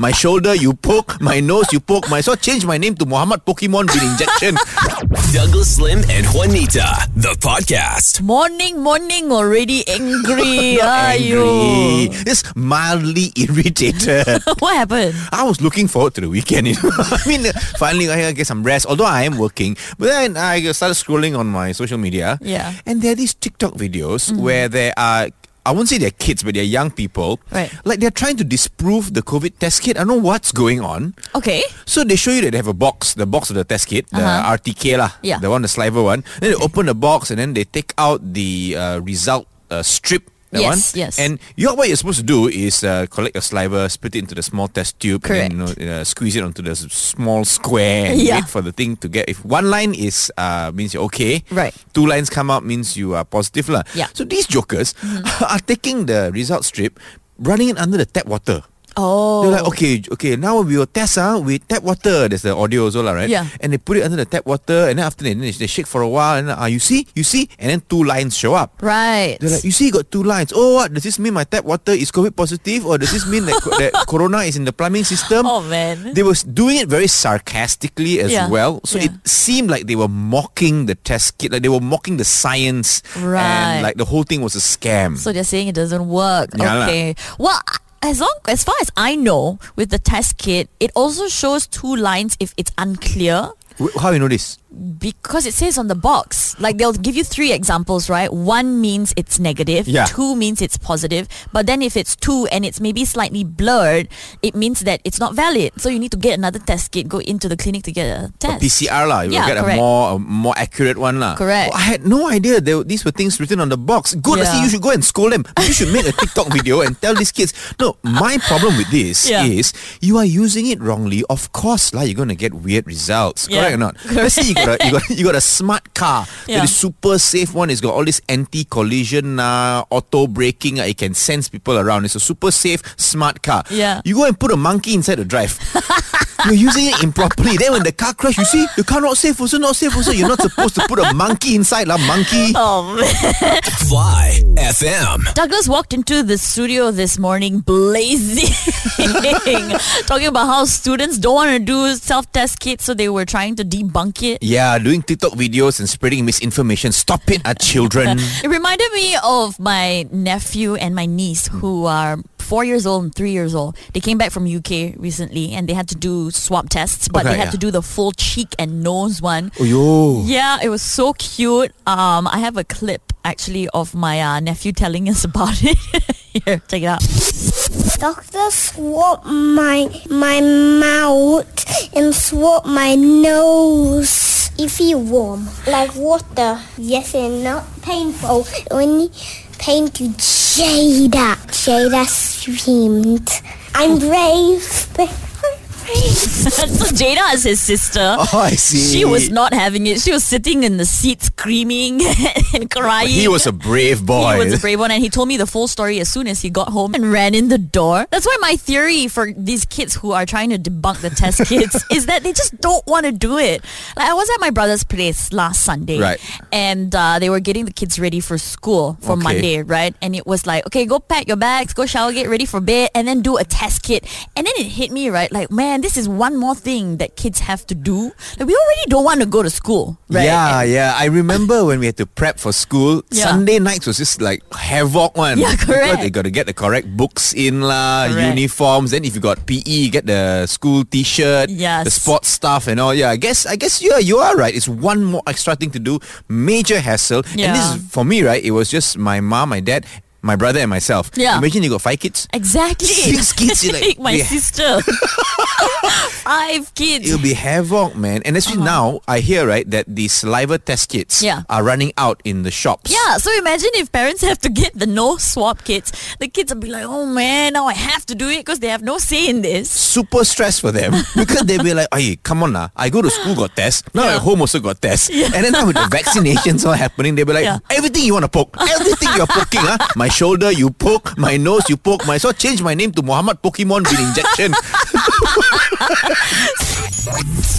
My shoulder you poke, my nose you poke. My so change my name to Muhammad Pokemon with injection. Douglas Lim and Juanita, the podcast. Morning, morning, already angry. Not Ayo. angry, just mildly irritated. what happened? I was looking forward to the weekend. You know? I mean, finally I get some rest. Although I am working, but then I started scrolling on my social media. Yeah. And there are these TikTok videos mm-hmm. where there are. I won't say they're kids, but they're young people. Right. Like they're trying to disprove the COVID test kit. I don't know what's going on. Okay. So they show you that they have a box, the box of the test kit, the Uh-huh. RTK lah, Yeah. the one, the saliva one. Then they open the box and then they take out the uh, result uh, strip. That Yes, one. yes. And you what you're supposed to do is uh, collect your saliva, spit it into the small test tube, Correct. and you know, uh, squeeze it onto the small square, and Yeah. wait for the thing to get. If one line is uh, means you're okay, Right. Two lines come out means you are positive lah. Yeah. Mm-hmm. So these jokers are taking the result strip, running it under the tap water. Oh. They're like, okay, okay, now we will test uh, with tap water. There's the audio also, lah, right? Yeah. And they put it under the tap water, and then after they, they shake for a while, and uh, you see, you see, and then two lines show up. Right. They're like, you see, you got two lines. Oh, what? Does this mean my tap water is COVID positive, or does this mean that, that corona is in the plumbing system? oh man. They were doing it very sarcastically as Yeah. well, so Yeah. it seemed like they were mocking the test kit, like they were mocking the science, Right. and like the whole thing was a scam. So they're saying it doesn't work. Yeah okay. Well, as long as far as I know, with the test kit, it also shows two lines if it's unclear. How you know this? Because it says on the box, like they'll give you three examples, right? One means it's negative, Yeah. two means it's positive, but then if it's two and it's maybe slightly blurred, it means that it's not valid. So you need to get another test kit, go into the clinic to get a test. PCR lah. You Yeah, get correct. a more a more accurate one lah. Correct. Oh, I had no idea there, these were things written on the box. Good. I see you should go and scold them. You should make a TikTok video and tell these kids. No, my problem with this Yeah. is you are using it wrongly. Of course, lah, you're gonna get weird results. Yeah. Correct or not? Let's say you got a you got you got a smart car. Yeah. That is super safe one. It's got all this anti-collision, uh, auto braking. Uh, it can sense people around. It's a super safe smart car. Yeah. You go and put a monkey inside the drive. You're using it improperly. Then when the car crash, you see the car not safe. Also not safe. Also, you're not supposed to put a monkey inside, lah. Monkey. Oh man. Fly FM. Douglas walked into the studio this morning blazing, talking about how students don't want to do self-test kits, so they were trying to debunk it. Yeah, doing TikTok videos and spreading misinformation. Stop it, our children. It reminded me of my nephew and my niece who are four years old and three years old. They came back from UK recently and they had to do swab tests, but Okay, they had yeah. to do the full cheek and nose one. oh yo. Yeah, it was so cute. Um, I have a clip actually of my uh, nephew telling us about it. Here, check it out. Doctor swab my my mouth and swab my nose. You feel warm, like water. Yes, and not painful. Only pain to Jada. Jada screamed. I'm brave. so Jada is his sister. Oh, I see. She was not having it. She was sitting in the seat screaming and crying. He was a brave boy. He was a brave one, and he told me the full story as soon as he got home and ran in the door. That's why my theory for these kids who are trying to debunk the test kids is that they just don't want to do it. Like I was at my brother's place last Sunday, Right. And uh, they were getting the kids ready for school for Okay. Monday, right? And it was like, okay, go pack your bags, go shower, get ready for bed, and then do a test kit. And then it hit me right, like, man, this is one more thing that kids have to do. Like we already don't want to go to school, right? Yeah, And- yeah. I remember when we had to prep for school. Yeah. Sunday nights was just like havoc one. Yeah, correct. Because they got to get the correct books in lah, Correct. uniforms. Then if you got PE, get the school T-shirt, Yes. the sports stuff and all. Yeah, I guess I guess yeah, you are right. It's one more extra thing to do. Major hassle. Yeah. And this is for me, right? It was just my mom, my dad, my brother, and myself. Yeah. Imagine you got five kids. Exactly. Six kids, like, my yeah. sister. Five kids. It'll be havoc, man. And actually now I hear right that the saliva test kits Uh-huh. Yeah. are running out in the shops. yeah, so imagine if parents have to get the no swap kits. The kids will be like, oh man, now I have to do it because they have no say in this. super stress for them because they'll be like, hey, come on now. I go to school, got tests. Now Yeah. at home also got tests. Yeah. And then now with the vaccinations all happening, they'll be like, Yeah. everything you want to poke. Everything you're poking. Huh? My shoulder you poke. My nose you poke. My so change my name to Muhammad Pokemon with injection.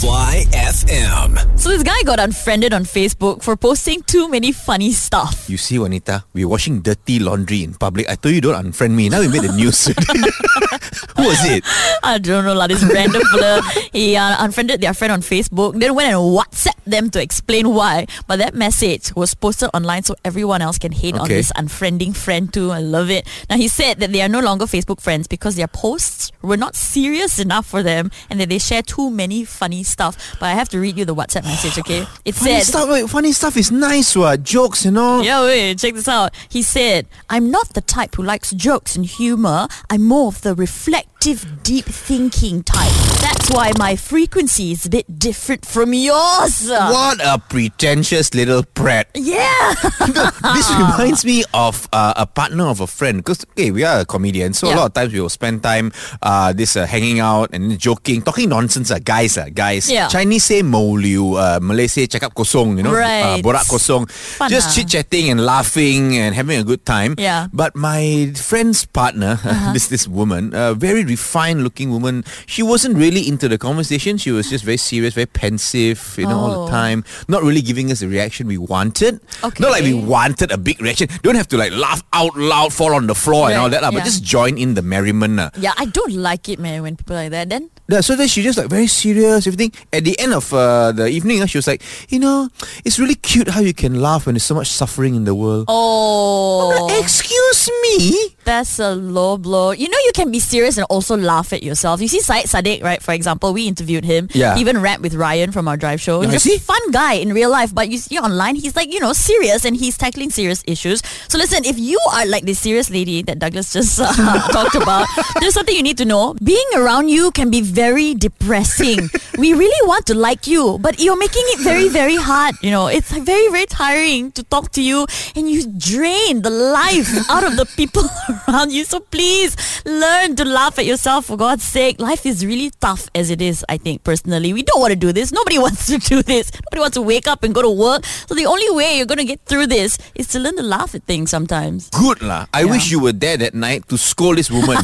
Fly FM. So this guy got unfriended on Facebook for posting too many funny stuff. You see, Juanita, we're washing dirty laundry in public. I told you don't unfriend me. Now we made the news. Who was it? I don't know, like this random fella. He uh, unfriended their friend on Facebook, then went and WhatsApp them to explain why. But that message was posted online so everyone else can hate on this unfriending friend too. I love it. Now he said that they are no longer Facebook friends because their posts were not serious enough for them and that they share too many funny stuff. But I have to read you the WhatsApp message, okay? It Funny said stuff, wait, funny stuff is nice, what? Jokes, you know? Yeah, wait, check this out. He said, I'm not the type who likes jokes and humor. I'm more of the reflective, deep thinking type. That's why my frequency is a bit different from yours. What a pretentious little prat. Yeah. this reminds me of uh, a partner of a friend because okay, we are a comedian, so a lot of times we will spend time uh, this uh, hanging out and joking, talking nonsense. Uh, guys, uh, guys. Yeah. Chinese say mo liu, uh, Malay say cakap kosong. You know, Right. uh, borak kosong. Fun, Just chit chatting and laughing and having a good time. Yeah. But my friend's partner, this this woman, a very refined looking woman, she wasn't really into the conversation. She was just very serious, very pensive, you know, all Oh. the time, not really giving us the reaction we wanted. Okay. Not like we wanted a big reaction. Don't have to like laugh out loud, fall on the floor and all that, lah, but just join in the merriment. lah. yeah, I don't like it, man, when people like that. Then Yeah, so then she just like very serious, everything. At the end of uh, the evening, uh, she was like, you know, it's really cute how you can laugh when there's so much suffering in the world. Oh, Excuse me? that's a low blow. You know, you can be serious and also laugh at yourself. You see Syed Saddiq, right? For example, we interviewed him. Yeah. He even rapped with Ryan from our drive show. He's a fun guy in real life, but you see online, he's like, you know, serious and he's tackling serious issues. So listen, if you are like this serious lady that Douglas just uh, talked about, there's something you need to know. Being around you can be very depressing. we really want to like you, but you're making it very, very hard. You know, it's very, very tiring to talk to you and you drain the life out of the people around you. So please learn to laugh at yourself for God's sake. Life is really tough as it is, I think, personally. We don't want to do this. Nobody wants to do this. Nobody wants to wake up and go to work. So the only way you're going to get through this is to learn to laugh at things sometimes. Good lah. I Yeah. wish you were there that night to scold this woman.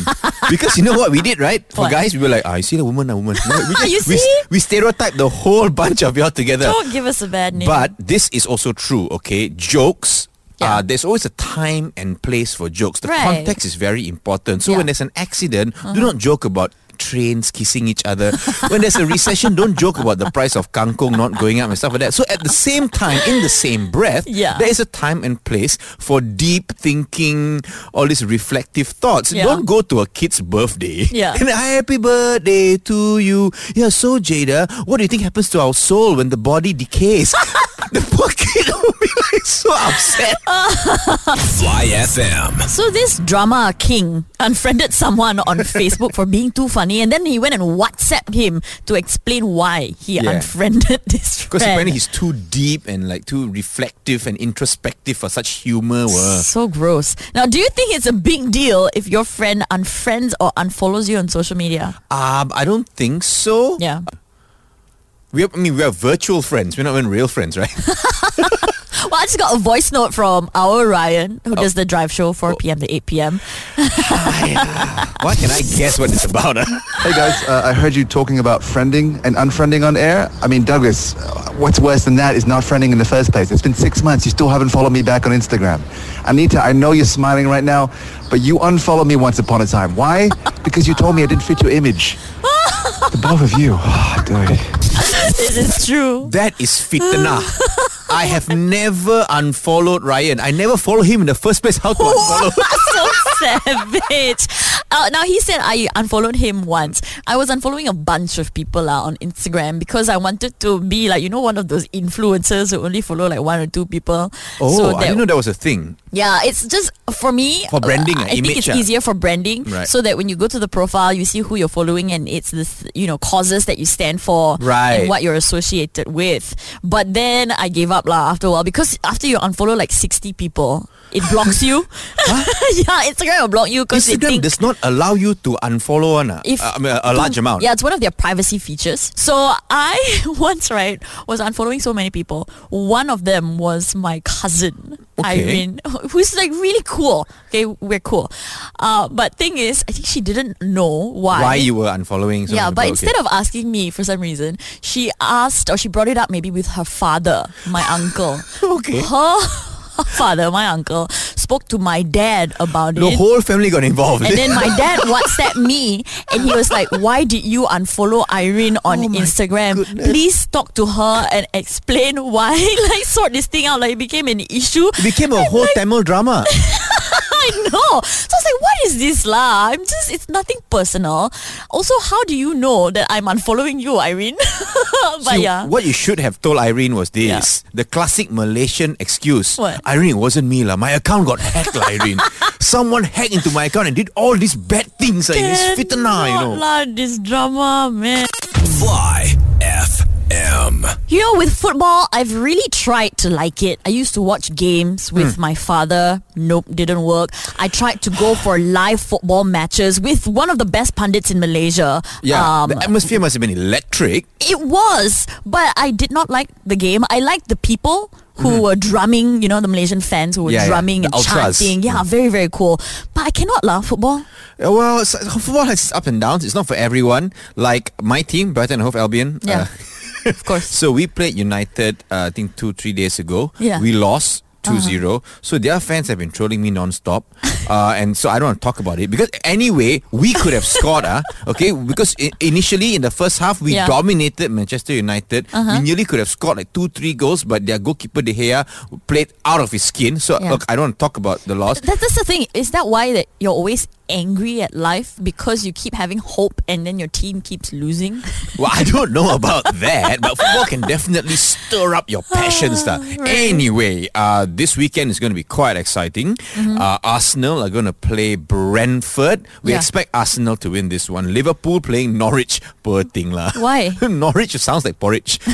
because you know what we did, right? For What? guys, we were like, ah, you see the woman, a woman. No, we, You we, see? we stereotype the whole bunch of y'all together. Don't give us a bad name. But this is also true, okay? Jokes. Yeah. Uh, there's always a time and place for jokes. The Right. context is very important. So Yeah. Uh-huh. when there's an accident, do not joke about trains kissing each other. when there's a recession, don't joke about the price of kangkong not going up and stuff like that. So at the same time, in the same breath, Yeah. there is a time and place for deep thinking, all these reflective thoughts. Yeah. Don't go to a kid's birthday. Yeah. And happy birthday to you. Yeah, so Jada, what do you think happens to our soul when the body decays? the poor kid will be like so upset. Fly FM. So this drama king unfriended someone on Facebook for being too funny, and then he went and WhatsApped him to explain why he Yeah. unfriended this Because apparently he's too deep and like too reflective and introspective for such humor. so gross. Now, do you think it's a big deal if your friend unfriends or unfollows you on social media? Um, I don't think so. Yeah. We are, I mean, we are virtual friends. We're not even real friends, right? Well, I just got a voice note from our Ryan, who does the drive show 4 p.m. to 8 p.m. Why can I guess what it's about? huh? Hey guys, uh, I heard you talking about friending and unfriending on air. I mean, Douglas, uh, what's worse than that is not friending in the first place. It's been six months. You still haven't followed me back on Instagram. Anita, I know you're smiling right now, but you unfollowed me once upon a time. Why? Because you told me I didn't fit your image. the both of you. Oh, dude. This is true. That is fitnah. I have never unfollowed Ryan. I never follow him in the first place. How to unfollow? so savage. Uh, now he said I unfollowed him once. I was unfollowing a bunch of people uh, on Instagram because I wanted to be like you know one of those influencers who only follow like one or two people. Oh, so I didn't know that was a thing. Yeah, it's just for me For branding, uh, uh, I think it's easier for branding, Right. so that when you go to the profile, you see who you're following and it's this you know causes that you stand for Right. and what you're associated with. But then I gave up lah after a while because after you unfollow like 60 people, it blocks you. yeah, Instagram will block you because Instagram think does not allow you to unfollow one, uh, if uh, I mean, a, a large amount. Yeah, it's one of their privacy features. So I once right was unfollowing so many people. One of them was my cousin. Okay. Irene, who's like really cool. Okay, we're cool. Uh, but thing is, I think she didn't know why. Why you were unfollowing? some yeah, but people, instead of asking me for some reason, she asked or she brought it up maybe with her father, my uncle. Okay. Her father, my uncle, spoke to my dad about the it. The whole family got involved. And then my dad WhatsApp me and he was like, Why did you unfollow Irene on Oh Instagram? goodness. Please talk to her and explain why. like sort this thing out. Like it became an issue. it became a whole Tamil drama. I know. So I was like, what is this lah? I'm just it's nothing personal. Also, how do you know that I'm unfollowing you, Irene? but See, yeah. What you should have told Irene was this. Yeah. The classic Malaysian excuse. What? Irene, it wasn't me lah. My account got hacked lah, Irene. Someone hacked into my account and did all these bad things. Like this fitna, you know. Cannot lah, this drama, man. Fly FM. You know, with football, I've really tried to like it. I used to watch games with Hmm. my father. Nope, didn't work. I tried to go for live football matches with one of the best pundits in Malaysia. Yeah, Um, the atmosphere must have been electric. it was, but I did not like the game. I liked the people who were drumming, you know, the Malaysian fans who were. Yeah, yeah, drumming the and ultras. chanting. Yeah, very, very cool. But I cannot love football. Well, football has its up and downs. It's not for everyone. Like my team, Brighton and Hove Albion. Yeah. uh, Of course. So we played United, uh, I think two, three days ago. Yeah. Uh-huh. We lost 2-0. So their fans have been trolling me non-stop. uh, and so I don't want to talk about it. Because anyway, we could have scored. Uh, okay, because I- initially in the first half, we Yeah. Uh-huh. dominated Manchester United. We nearly could have scored like two, three goals. But their goalkeeper, De Gea, played out of his skin. So Yeah. look, I don't want to talk about the loss. That, that's the thing. Is that why that you're always angry at life because you keep having hope and then your team keeps losing? Well, I don't know about that, but football can definitely stir up your passions. lah. Anyway, uh, this weekend is going to be quite exciting. Uh, Arsenal are going to play Brentford. We Yeah. expect Arsenal to win this one. Liverpool playing Norwich. Poor thing lah. Why? Norwich sounds like porridge.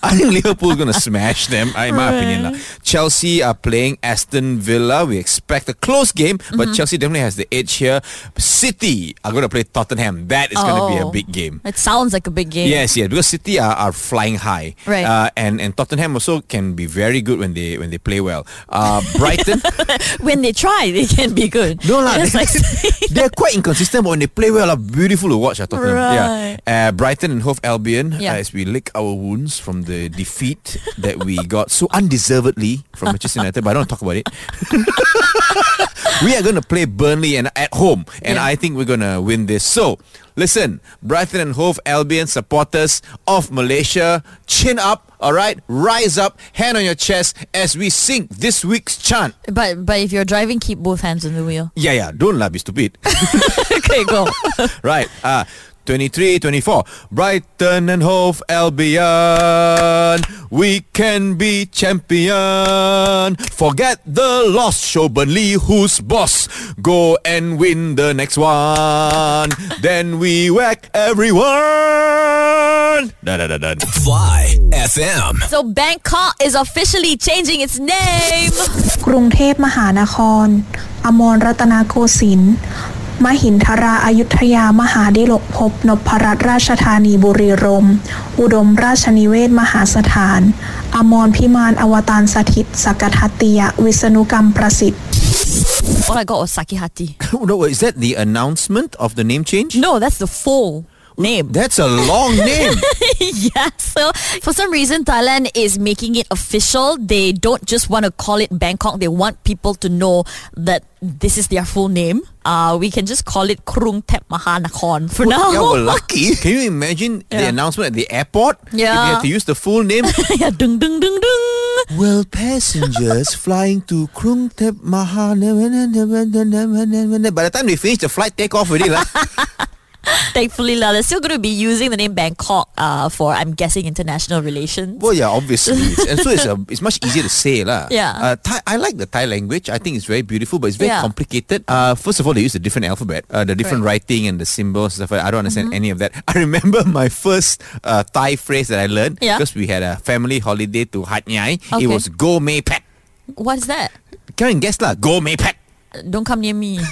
I think Liverpool is going to smash them, uh, in my opinion. lah. Chelsea are playing Aston Villa. We expect a close game, but Chelsea definitely has the edge here. City are going to play Tottenham. That is going to be a Oh. big game. It sounds like a big game. Yes, yes, because City are, are flying high, Right. Uh, and and Tottenham also can be very good when they when they play well. Uh, Brighton, When they try, they can be good. no lah, It's like they're quite inconsistent, but when they play well, are beautiful to watch. Uh, Tottenham, Right. yeah. Uh, Brighton and Hove Albion, Yeah. as we lick our wounds from the defeat that we got so undeservedly from Manchester United, but I don't talk about it. we are going to play Burnley and at home, and Yeah. I think we're going to win this. So, listen, Brighton and Hove Albion supporters of Malaysia, chin up, all right? Rise up, hand on your chest as we sing this week's chant. But but if you're driving, keep both hands on the wheel. Yeah, yeah, don't la be stupid. okay, go. right. Uh 23, 24. Brighton and Hove Albion. We can be champion. Forget the loss. Show Burnley who's boss. Go and win the next one. then we whack everyone. Da, da, da, da. Fly FM. so Bangkok is officially changing its name. กรุงเทพมหานคร อมรรัตนโกสินทร์ มหินทราอายุทยามหาดิลกภพนพรัตนราชธานีบุรีรมย์อุดมราชนิเวศมหาสถาน อมรพิมานอวตารสถิตสักทัตติยะวิษณุกรรมประสิทธิ์ All I got was Sakihati. no, is that the announcement of the name change? No, that's the full name. That's a long name. yeah, so for some reason, Thailand is making it official. They don't just want to call it Bangkok. They want people to know that this is their full name. Uh, we can just call it Krung Thep Mahanakhon for now. yeah, well, lucky. Can you imagine the announcement at the airport? Yeah. If you Yeah. had to use the full name. yeah, dung dung dung dung. Well, passengers flying to Krung Thep Maha. By the time they finish the flight, take off already. lah. Thankfully, lah, they're still going to be using the name Bangkok uh, for, I'm guessing, international relations. well, yeah, obviously. And so it's, a, it's much easier to say. lah. Yeah. Uh, Thai, I like the Thai language. I think it's very beautiful, but it's very Yeah. complicated. Uh, first of all, they use a different alphabet, uh, the different Right. writing and the symbols and stuff. like. I don't understand any of that. I remember my first uh, Thai phrase that I learned Yeah. because we had a family holiday to Hat Yai. Okay. It was Go Mei Pet. What's that? Can you guess lah? Go Mei Pet. Don't come near me.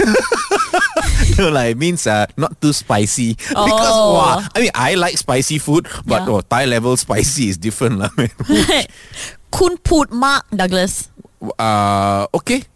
you know like means uh, not too spicy. Oh. Because wow, I mean I like spicy food, but yeah. oh, Thai level spicy is different lah. Man. Kun put Mark Douglas. Uh, okay.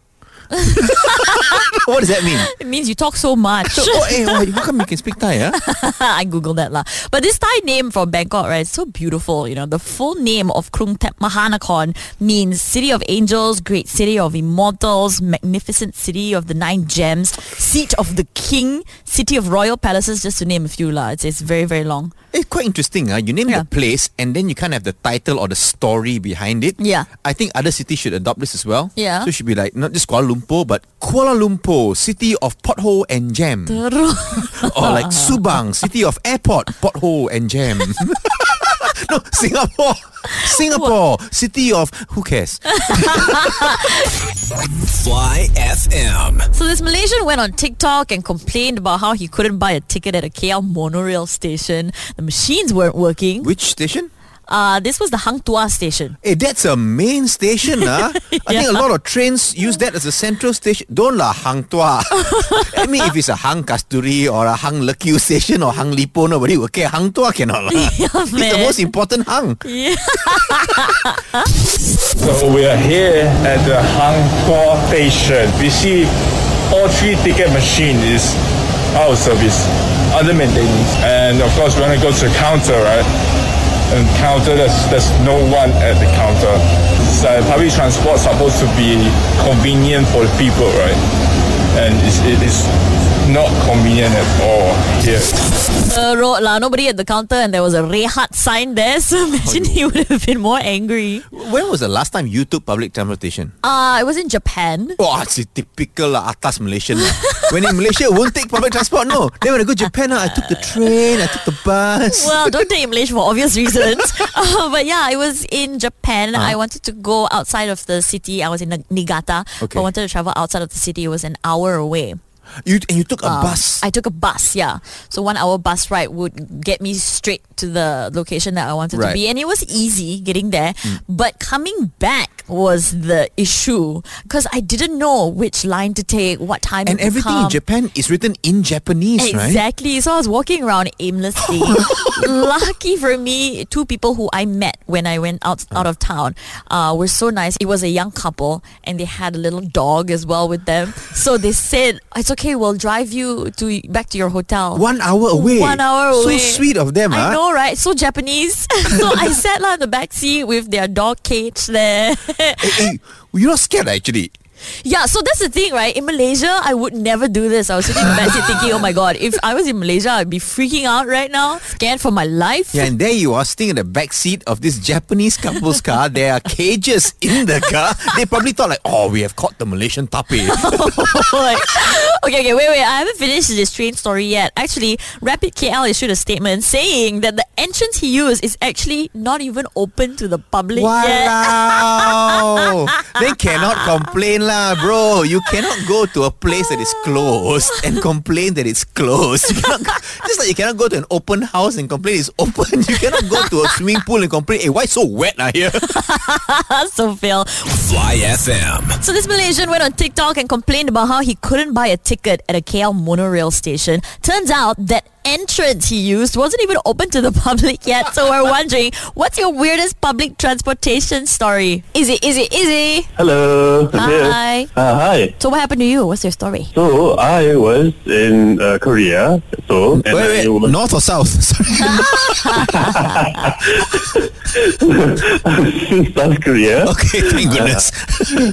what does that mean? It means you talk so much. oh, eh, hey, oh, how come you can speak Thai? Huh? I googled that lah. But this Thai name for Bangkok, right? It's so beautiful. You know, the full name of Krung Thep Mahanakhon means City of Angels, Great City of Immortals, Magnificent City of the Nine Gems, Seat of the King, City of Royal Palaces, just to name a few lah. It's, it's very very long. It's quite interesting. Huh? You name Yeah. the place and then you kind of have the title or the story behind it. Yeah. I think other cities should adopt this as well. Yeah. So it should be like not just Kuala Lumpur, but Kuala Lumpur, city of pothole and jam. or like Subang, city of airport, pothole and jam. no, Singapore. Singapore, city of who cares? Fly FM. So this Malaysian went on TikTok and complained about how he couldn't buy a ticket at a KL monorail station. The machines weren't working. Which station? Uh, this was the Hang Tuah station. Hey, that's a main station, ah. I think a lot of trains use that as a central station. Don't lah Hang Tuah. I mean, if it's a Hang Kasturi or a Hang Lekiu station or Hang Li Po, nobody will care. Hang Tuah cannot lah. it's the most important Hang. So we are here at the Hang Tuah station. We see all three ticket machine is out of service, under maintenance. And of course, when I go to the counter, right? And there's, there's no one at the counter. So public transport supposed to be convenient for the people, right? And it's, it is not convenient at all here. The road lah, nobody at the counter, and there was a Rehat sign there. So imagine he would have been more angry. When was the last time you took public transportation? Uh, it was in Japan. Oh, it's a typical lah, atas Malaysian. lah. when in Malaysia, won't take public transport, no. Then when I go to Japan, ah, I took the train, I took the bus. Well, don't take English for obvious reasons. Uh, but yeah, it was in Japan. Uh-huh. I wanted to go outside of the city. I was in Niigata. Okay. I wanted to travel outside of the city. It was an hour away. You, and you took a Um, bus. I took a bus, yeah. So one hour bus ride would get me straight to the location that I wanted Right. to be. And it was easy getting there. But coming back was the issue. Because I didn't know which line to take, what time and everything come. in Japan is written in Japanese, right? Exactly. So I was walking around aimlessly. Lucky for me, two people who I met when I went out out of town uh, were so nice. It was a young couple, and they had a little dog as well with them. So they said, "It's okay. We'll drive you to back to your hotel." One hour away. One hour away. So sweet of them, I huh? know, right? So Japanese. so I sat lah in the back seat with their dog cage there. Hey, hey, you're not scared actually. Yeah, so that's the thing, right? In Malaysia, I would never do this. I was sitting in backseat thinking, oh my god, if I was in Malaysia, I'd be freaking out right now, scared for my life. Yeah, and there you are sitting in the back seat of this Japanese couple's car. There are cages in the car. They probably thought like, oh, we have caught the Malaysian tape. Like, oh okay, okay, wait, wait. I haven't finished this train story yet. Actually, Rapid KL issued a statement saying that the entrance he used is actually not even open to the public yet. Wow! then cannot complain lah, bro. You cannot go to a place that is closed and complain that it's closed. You cannot, just like you cannot go to an open house and complain it's open. You cannot go to a swimming pool and complain, hey, why so wet out here? so Phil. Fly FM. So this Malaysian went on TikTok and complained about how he couldn't buy a ticket at a KL monorail station. Turns out that entrance he used wasn't even open to the public yet. So we're wondering, what's your weirdest public transportation story? Easy, easy, easy. Hello. Hi. Yes. Uh, hi. So what happened to you? What's your story? So I was in uh, Korea. So and wait, wait, was north or south? Sorry. South Korea. Okay, thank goodness.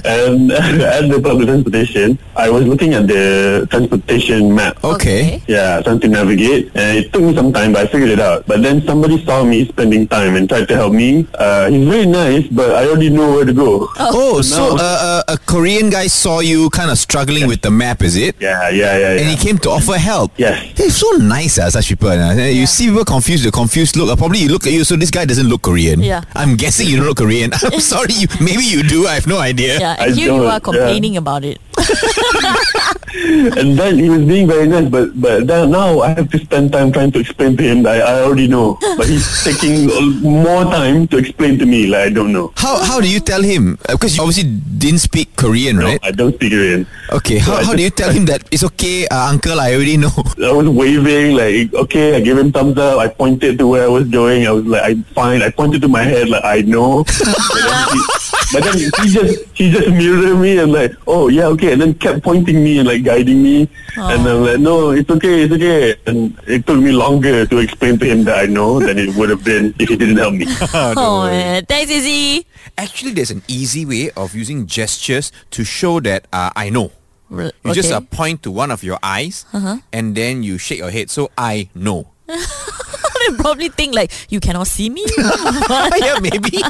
and at the public transportation, I was looking at the transportation map. Okay. Yeah, trying to navigate, and it took me some time, but I figured it out. But then somebody saw me spending time and tried to help me. Uh, he's very nice, but I already know where to go. Oh, so No. uh, uh, a Korean guy saw you kind of struggling with the map, is it? Yeah, yeah, yeah, And yeah. he came to offer help. Yes. They're so nice, uh, such people. Uh. You see people confused, the confused look. Uh, probably you look at you, so this guy doesn't look Korean. Yeah. I'm guessing you don't look Korean. I'm sorry, you, maybe you do. I have no idea. Yeah, I here you don't, are complaining about it. and then he was being very nice, but but then now I have to spend time trying to explain to him that I, I already know, but he's taking more time to explain to me like I don't know. How how do you tell him? Because you obviously didn't speak Korean, No, right? I don't speak Korean. Okay. How, I how do you just- tell him that it's okay, uh, uncle? I already know. I was waving like okay. I gave him thumbs up. I pointed to where I was going. I was like, I'm fine. I pointed to my head like I know. And then he- But then he just he just mirrored me and like, oh yeah, okay, and then kept pointing me and like guiding me, and I'm like, no, it's okay, it's okay. And it took me longer to explain to him that I know than it would have been if he didn't help me. Oh, man. Thanks, Izzy. Actually, there's an easy way of using gestures to show that uh, I know. Re- You just uh, point to one of your eyes and then you shake your head. So I know. they probably think like, you cannot see me. yeah, maybe.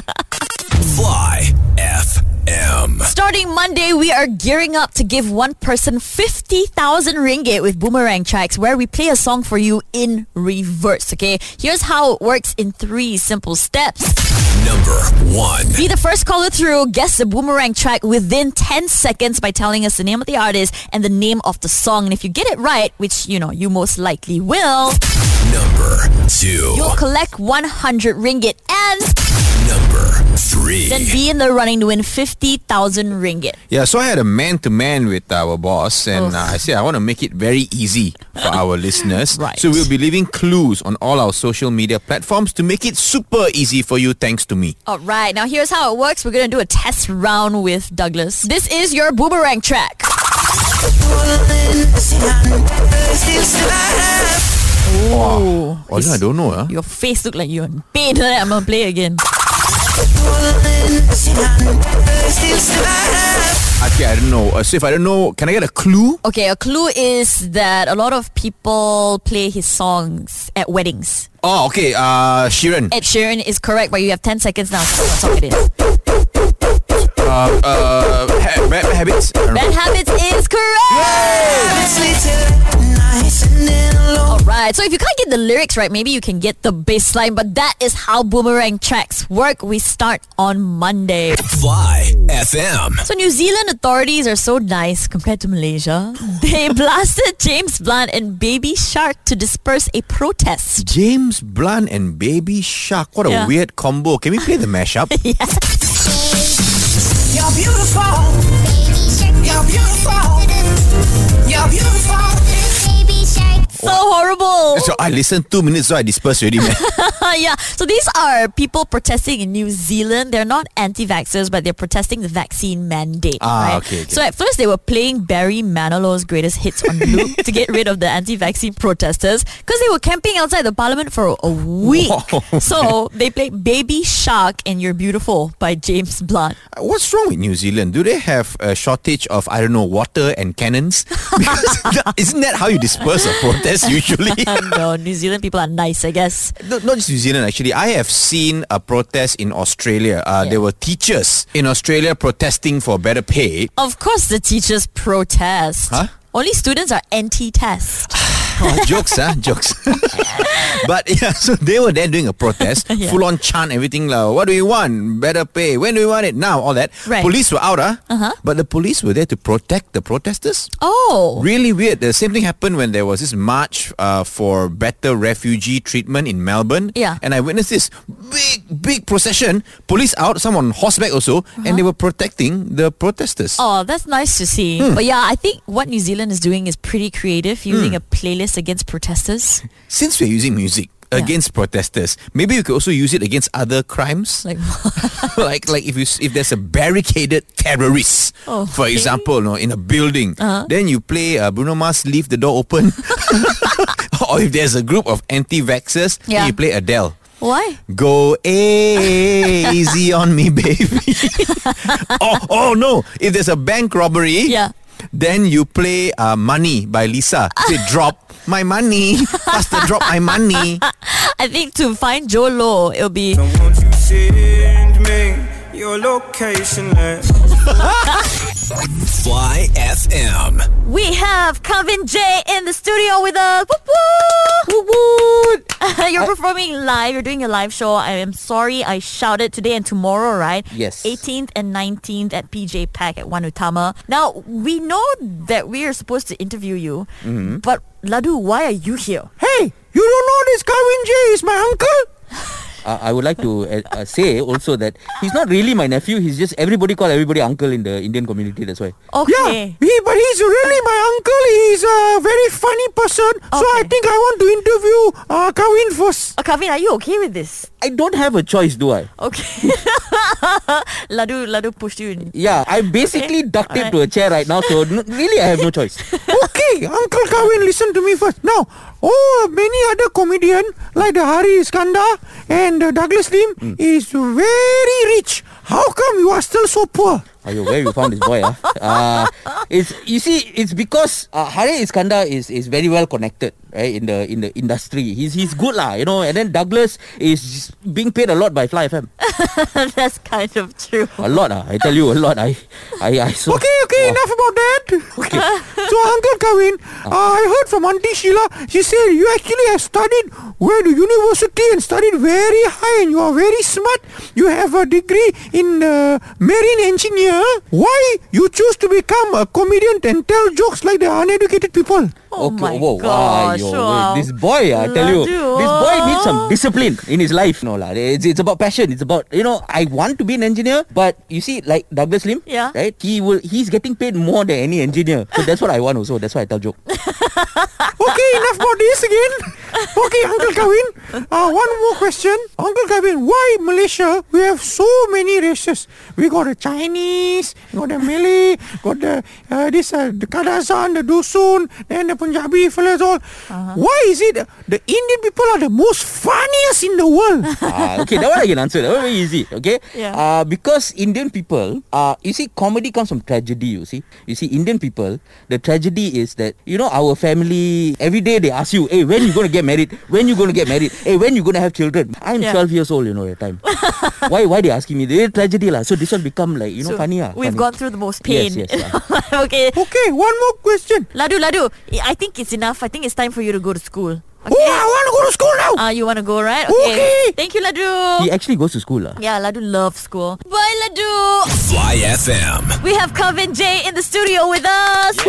Fly FM. Starting Monday, we are gearing up to give one person 50,000 ringgit with Boomerang Tracks, where we play a song for you in reverse, okay? Here's how it works in three simple steps. Number one. Be the first caller through, guess the Boomerang track within 10 seconds by telling us the name of the artist and the name of the song. And if you get it right, which, you know, you most likely will, Number two. you'll collect 100 ringgit and three. then be in the running to win 50,000 ringgit. Yeah, so I had a man-to-man with our boss and uh, I said I want to make it very easy for our listeners. Right. So we'll be leaving clues on all our social media platforms to make it super easy for you thanks to me. All right, now here's how it works. We're going to do a test round with Douglas. This is your boomerang track. Oh, Oh, I don't know. Huh? your face look like you're in pain. I'm going to play again. Okay, I don't know. Uh, so if I don't know, can I get a clue? Okay, a clue is that a lot of people play his songs at weddings. Oh, okay. Uh, Sheeran. Ed Sheeran is correct, but you have 10 seconds now. So what song it is. Uh, uh, bad habits. I don't know. Bad Habits is correct! Alright, so if you can't get the lyrics right, maybe you can get the bass line, but that is how Boomerang tracks work. We start on Monday. Fly FM. So New Zealand authorities are so nice compared to Malaysia. They blasted James Blunt and Baby Shark to disperse a protest. James Blunt and Baby Shark. What a Yeah. weird combo. Can we play the mashup? You're beautiful. You're beautiful. You're beautiful. So horrible. so I listened two minutes, so I dispersed already, man. yeah. So these are people protesting in New Zealand. They're not anti-vaxxers, but they're protesting the vaccine mandate. Ah, right? okay, okay. So at first they were playing Barry Manilow's greatest hits on loop to get rid of the anti-vaccine protesters because they were camping outside the parliament for a week. Wow, so they played Baby Shark and You're Beautiful by James Blunt. What's wrong with New Zealand? Do they have a shortage of, I don't know, water and cannons? Because that- isn't that how you disperse a protest usually? no, New Zealand people are nice, I guess. No, not just New Zealand actually. I have seen a protest in Australia. Uh, Yeah. There were teachers in Australia protesting for better pay. Of course, the teachers protest. Huh? Only students are anti-test. Jokes, huh? Jokes. but yeah, so they were there doing a protest, Yeah. full on chant, everything. Like, what do you want? Better pay. When do you want it? Now, all that. Right. Police were out, huh? Uh-huh. But the police were there to protect the protesters. Oh. Really weird. The same thing happened when there was this march uh, for better refugee treatment in Melbourne. Yeah. And I witnessed this big, big procession. Police out, some on horseback also, and they were protecting the protesters. Uh-huh. Oh, that's nice to see. Hmm. But yeah, I think what New Zealand is doing is pretty creative, using Hmm. a playlist against protesters. Since we're using music Yeah. against protesters, maybe we could also use it against other crimes. Like, like like if you if there's a barricaded terrorist, Oh, for okay. example, no, in a building, Uh-huh. then you play uh, Bruno Mars "Leave the Door Open," or if there's a group of anti-vaxxers, Yeah. then you play Adele. why? Go easy on me, baby. oh, oh no! If there's a bank robbery, Yeah. then you play uh, "Money" by Lisa. Say, drop my money, faster, drop my money. I think to find Jho Low, it'll be Won't you send me your location? Let's Fly FM. we have Kavin Jay in the studio with us. Whoop, whoop. Whoop, whoop. You're performing live. You're doing a live show. I am sorry I shouted today and tomorrow, right? Yes. 18th and 19th at PJPAC at 1 Utama. Now, we know that we are supposed to interview you, Mm-hmm. but Ladu, why are you here? Hey, you don't know this Kevin J is my uncle? uh, I would like to uh, uh, say also that he's not really my nephew. He's just everybody call everybody uncle in the Indian community. That's why. Okay. he, but he's really my uncle. He's a very funny person. Okay. So I think I want to interview uh, Kevin first. Uh, Kavin, are you okay with this? I don't have a choice, do I? Okay. Ladu, Ladu pushed you in. Yeah, I basically ducked him Alright. to a chair right now, so n- really I have no choice. okay, Uncle Kawin, listen to me first. Now, oh, many other comedian like the Harith Iskander and uh, Douglas Lim is very rich. How come you are still so poor? Ayo, where you found this boy? Ah, uh, it's you see, it's because uh, Harith Iskander is is very well connected, right? In the in the industry, he's he's good lah, you know. And then Douglas is being paid a lot by Fly FM, That's kind of true. a lot ah. I tell you, a lot. I I I so. Okay, okay, enough about that. Okay. so, Uncle Kawin, uh, I heard from Auntie Sheila, she said you actually have studied where the university and studied very high and you are very smart. You have a degree in uh, marine engineer. Why you choose to become a comedian and tell jokes like the uneducated people? Oh okay, my whoa, gosh, ayo, wow. this boy, I tell you, this boy needs some oh. discipline in his life. No lah, it's, it's about passion. It's about you know, I want to be an engineer, but you see, like Douglas Lim, Yeah. right? He will, he's getting paid more than any engineer. So that's what I want also. That's why I tell joke. Okay, enough about this again. Okay, Uncle Kawin. Uh, one more question. Uncle Kawin, why Malaysia we have so many races? We got the Chinese, got the Malay, got the uh, this uh, the Kadazan, the Dusun, then the Punjabi fellas all. Why is it the Indian people are the most funniest in the world? Ah, okay, that one I can answer. That one very easy. Okay. Yeah. Uh, because Indian people, uh, you see, comedy comes from tragedy. You see, you see, Indian people, the tragedy is that you know our family. Every day they ask you, "Hey, when you gonna get married? When you gonna get married? Hey, when you gonna have children?" I'm Yeah. 12 years old, you know, at the time. why? Why they asking me? They tragedy lah. So this one become like you know So, funny lah. We've funny. gone through the most pain. Yes, yes, okay. okay, one more question. Ladu, Ladu, I think it's enough. I think it's time for you to go to school. Oh, I want to go to school now. Ah, you want to go, right? Okay. Thank you, Ladu. He actually goes to school lah. Yeah, Ladu loves school. Bye, Ladu. Fly FM. We have Kavin Jay in the studio with us.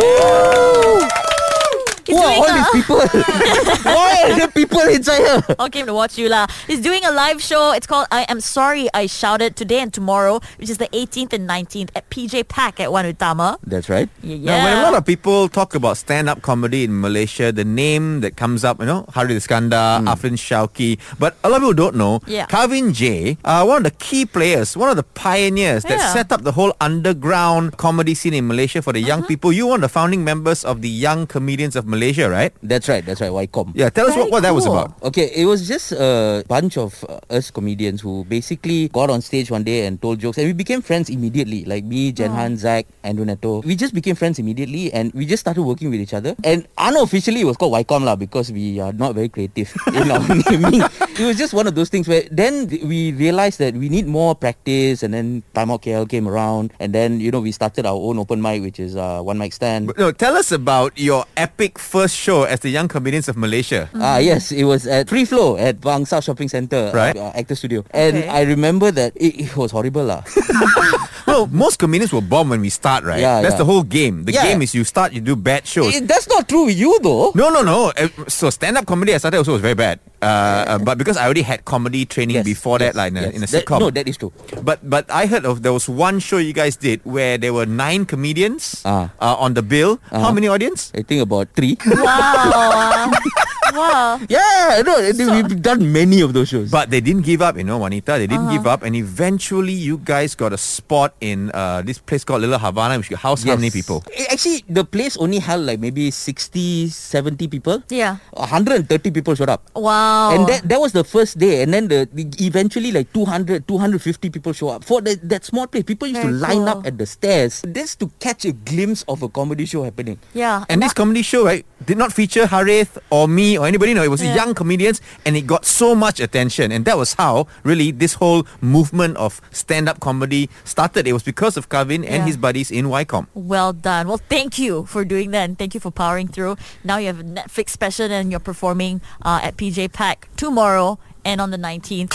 He's Wow, doing all a- these people. Why are there people inside here? All came to watch you lah. He's doing a live show. It's called I Am Sorry I Shouted today and tomorrow, which is the 18th and 19th at PJPAC at 1 Utama. That's right. Yeah. Now, when a lot of people talk about stand-up comedy in Malaysia, the name that comes up, you know, Harith Iskander, Afdlin Shauki, but a lot of people don't know, Yeah. Kavin Jay, uh, one of the key players, one of the pioneers that Yeah. set up the whole underground comedy scene in Malaysia for the young Uh-huh. people. You one of the founding members of the Young Comedians of Malaysia, right? That's right. That's right. Wycom. Yeah, tell us Very what, what that was about. Okay, it was just a bunch of uh, us comedians who basically got on stage one day and told jokes, and we became friends immediately. Like me, Jenhan, Zach, Andrew Netto. We just became friends immediately, and we just started working with each other. And unofficially, it was called Wycom lah because we are not very creative in our naming. It was just one of those things where then we realized that we need more practice, and then Time Out KL came around, and then you know we started our own open mic, which is uh, one mic stand. But, no, tell us about your epic first show as the Young Comedians of Malaysia. Ah yes, it was at Free Flow at Bangsar Shopping Center, Right. uh, Actor Studio, and Okay. I remember that it, it was horrible lah. Well, most comedians will bomb when we start, right? Yeah, That's yeah. the whole game. The Yeah. game is you start, you do bad shows. Eh, that's not true with you though. No, no, no. Uh, So stand-up comedy I started also was very bad. Uh, uh, but because I already had comedy training Yes, before yes, that, like in a, yes. in a That- sitcom. no, that is true. But but I heard of there was one show you guys did where there were nine comedians Ah. uh, on the bill. How Uh-huh. many audience? I think about three. Wow. wow. yeah, no, we've done many of those shows. But they didn't give up, you know, Juanita. They didn't give Uh-huh. up, and eventually you guys got a spot in uh, this place called Little Havana, which housed how many people? Eh, Actually, the place only held like maybe 60, 70 people. Yeah. 130 people showed up. Wow. And that that was the first day, and then the, the eventually like 200, 250 people show up for that that small place. People used Very to line cool. up at the stairs just to catch a glimpse of a comedy show happening. yeah. And this comedy show, right, did not feature Harith or me or anybody. know. it was Yeah. young comedians, and it got so much attention. And that was how really this whole movement of stand-up comedy started. It was because of Kavin and Yeah. his buddies in Wycom. Well done. Well, thank you for doing that and thank you for powering through. Now you have a Netflix special and you're performing uh, at PJPAC tomorrow and on the 19th.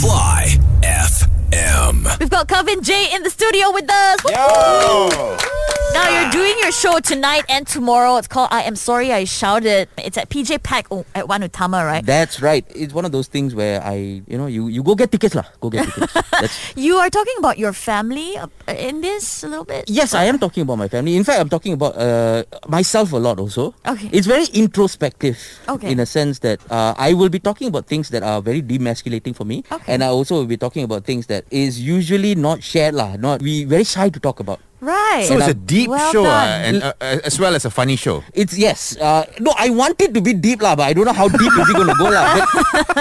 Fly FM. We've got Kavin Jay in the studio with us. Yo! Now you're doing your show tonight and tomorrow. It's called I Am Sorry I Shouted. It's at PJPAC at at 1 Utama, right? That's right. It's one of those things where I, you know, you, you go get tickets lah. Go get tickets. You are talking about your family uh, in this a little bit. yes, I am talking about my family. In fact, I'm talking about uh, myself a lot also. Okay. It's very introspective. Okay. In a sense that uh, I will be talking about things that are very demasculating for me. Okay. And I also will be talking about things that is usually not shared lah. Not we very shy to talk about. Right. So it's a deep Well show uh, and uh, uh, as well as a funny show. It's yes. Uh, no, I want it to be deep lah, but I don't know how deep is it going to go lah. But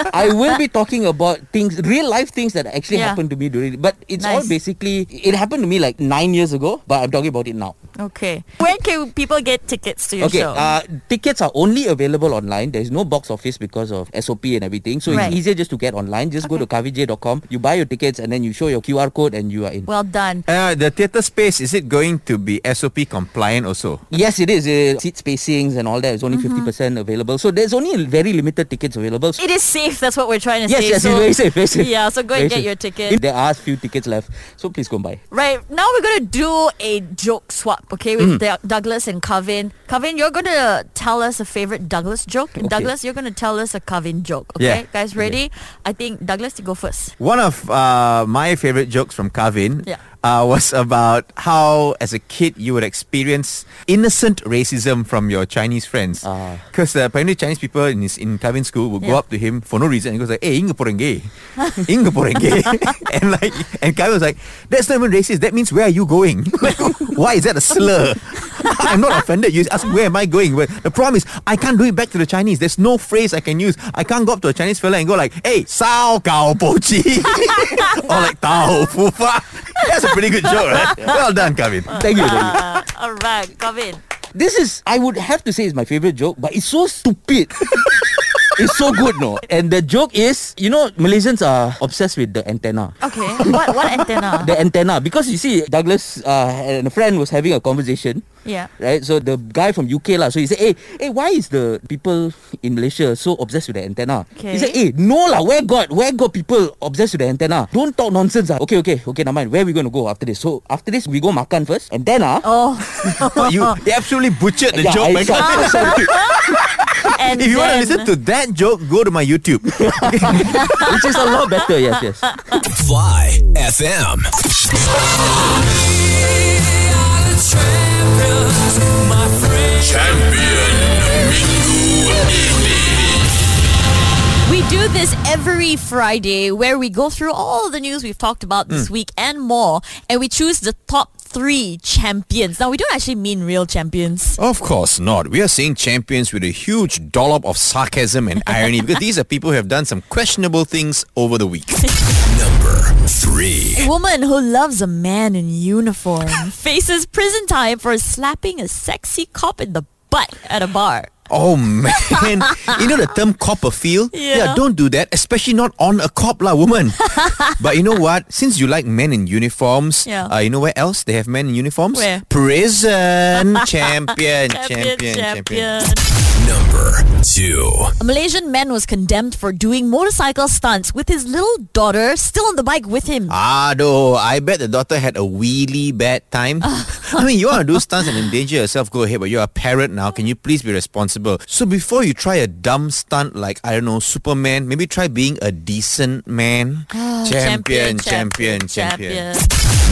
I will be talking about things, real life things that actually Yeah. happened to me during. But it's all basically it happened to me like nine years ago, but I'm talking about it now. Okay. Where can people get tickets to your okay, show? uh, tickets are only available online. There is no box office because of SOP and everything. So Right. it's easier just to get online. Just go to kavij.com. You buy your tickets and then you show your QR code and you are in. well done. Uh, the theatre space, is it going to be SOP compliant also? Yes, it is. Uh, seat spacings and all that is only Mm-hmm. 50% available. So there's only very limited tickets available. It is safe. That's what we're trying to Yes, say. yes, so, it's very safe, very safe. Yeah, so go Very and get safe. your ticket. If there are a few tickets left, so please go and buy. Right now, we're gonna do a joke swap, okay, Mm. with Da- Douglas and Kavin. Kavin, you're gonna tell us a favorite Douglas joke, Okay. Douglas, you're gonna tell us a Kavin joke. Okay, Yeah. guys, ready? I think Douglas, you go first. One of uh, my favorite jokes from Kavin Yeah. Uh, was about how, as a kid, you would experience innocent racism from your Chinese friends. Ah. Because uh, apparently Chinese people in his in Kavin school would go up to him for no reason and goes like, "Hey, inga porenge, inga porenge," and like, and Kavin was like, "That's not even racist. That means where are you going? Like, Why is that a slur?" I'm not offended. You ask where am I going? But the problem is I can't do it back to the Chinese. There's no phrase I can use. I can't go up to a Chinese fella and go like, "Hey, sao gao po chi," or like "tao fu fa." That's a pretty good joke, right? Well done, Kavin. Thank you. Thank you. Uh, all right, Kavin. This is, I would have to say, is my favorite joke, but it's so stupid. it's so good, no? And the joke is, you know, Malaysians are obsessed with the antenna. Okay, what what antenna? The antenna. Because you see, Douglas uh, and a friend was having a conversation. Yeah. Right, so the guy from UK lah. So he said, "Hey, hey, why is the people in Malaysia so obsessed with the antenna?" Okay. He said, "Hey, no lah, where got, where got people obsessed with the antenna? Don't talk nonsense ah. Okay, okay, okay, now mind. Where we going to go after this? So after this, we go makan first, and then ah, Oh, you they absolutely butchered the Yeah, joke, I man. saw- and If you want to listen to that joke, go to my YouTube. which is a lot better. Yes, yes. Fly FM. Do this every Friday where we go through all the news we've talked about this week and more, and we choose the top three champions. Now, we don't actually mean real champions. Of course not. We are seeing champions with a huge dollop of sarcasm and irony because these are people who have done some questionable things over the week. Number three. A woman who loves a man in uniform faces prison time for slapping a sexy cop in the butt at a bar. Oh man, you know the term copper feel? Yeah. don't do that, especially not on a cop lah, woman. but you know what? Since you like men in uniforms, Yeah. uh, you know where else they have men in uniforms? Where? Prison champion, champion, champion. Number two. A Malaysian man was condemned for doing motorcycle stunts with his little daughter still on the bike with him. Ah, though, I bet the daughter had a really bad time. I mean, you want to do stunts and endanger yourself, go ahead, but you're a parent now. Can you please be responsible? So before you try a dumb stunt like, I don't know, Superman, maybe try being a decent man. champion, champion, champion.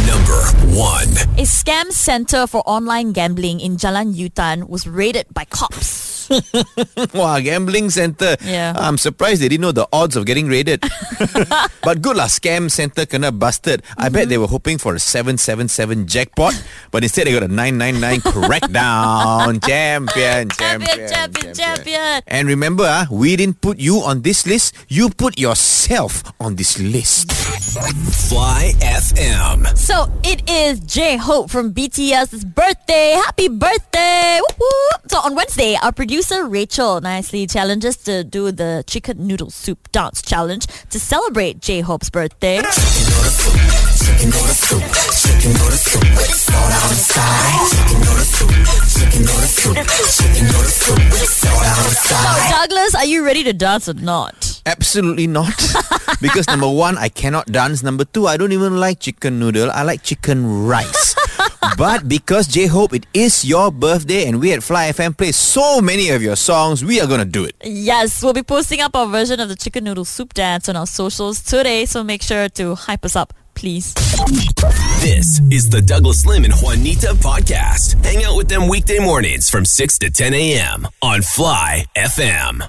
Number one. A scam center for online gambling in Jalan Yutan was raided by cops. Wow, gambling center. Yeah. I'm surprised they didn't know the odds of getting raided. but good lah, scam center kena busted. I bet they were hoping for a 777 jackpot, but instead they got a 999 crackdown. champion, champion, champion, champion. And remember, ah, we didn't put you on this list. You put yourself on this list. Fly FM. So it is J Hope from BTS's birthday. Happy birthday! Whoop, whoop. So on Wednesday, our producer Rachel nicely challenges to do the chicken noodle soup dance challenge to celebrate J Hope's birthday. Douglas, are you ready to dance or not? Absolutely not. because number one, I cannot dance. Number two, I don't even like chicken noodle. I like chicken rice. but because J Hope, it is your birthday, and we at Fly FM play so many of your songs, we are gonna do it. Yes, we'll be posting up our version of the chicken noodle soup dance on our socials today, so make sure to hype us up, please. This is the Douglas Lim and Juanita podcast. Hang out with them weekday mornings from 6 to 10 a.m. on Fly FM.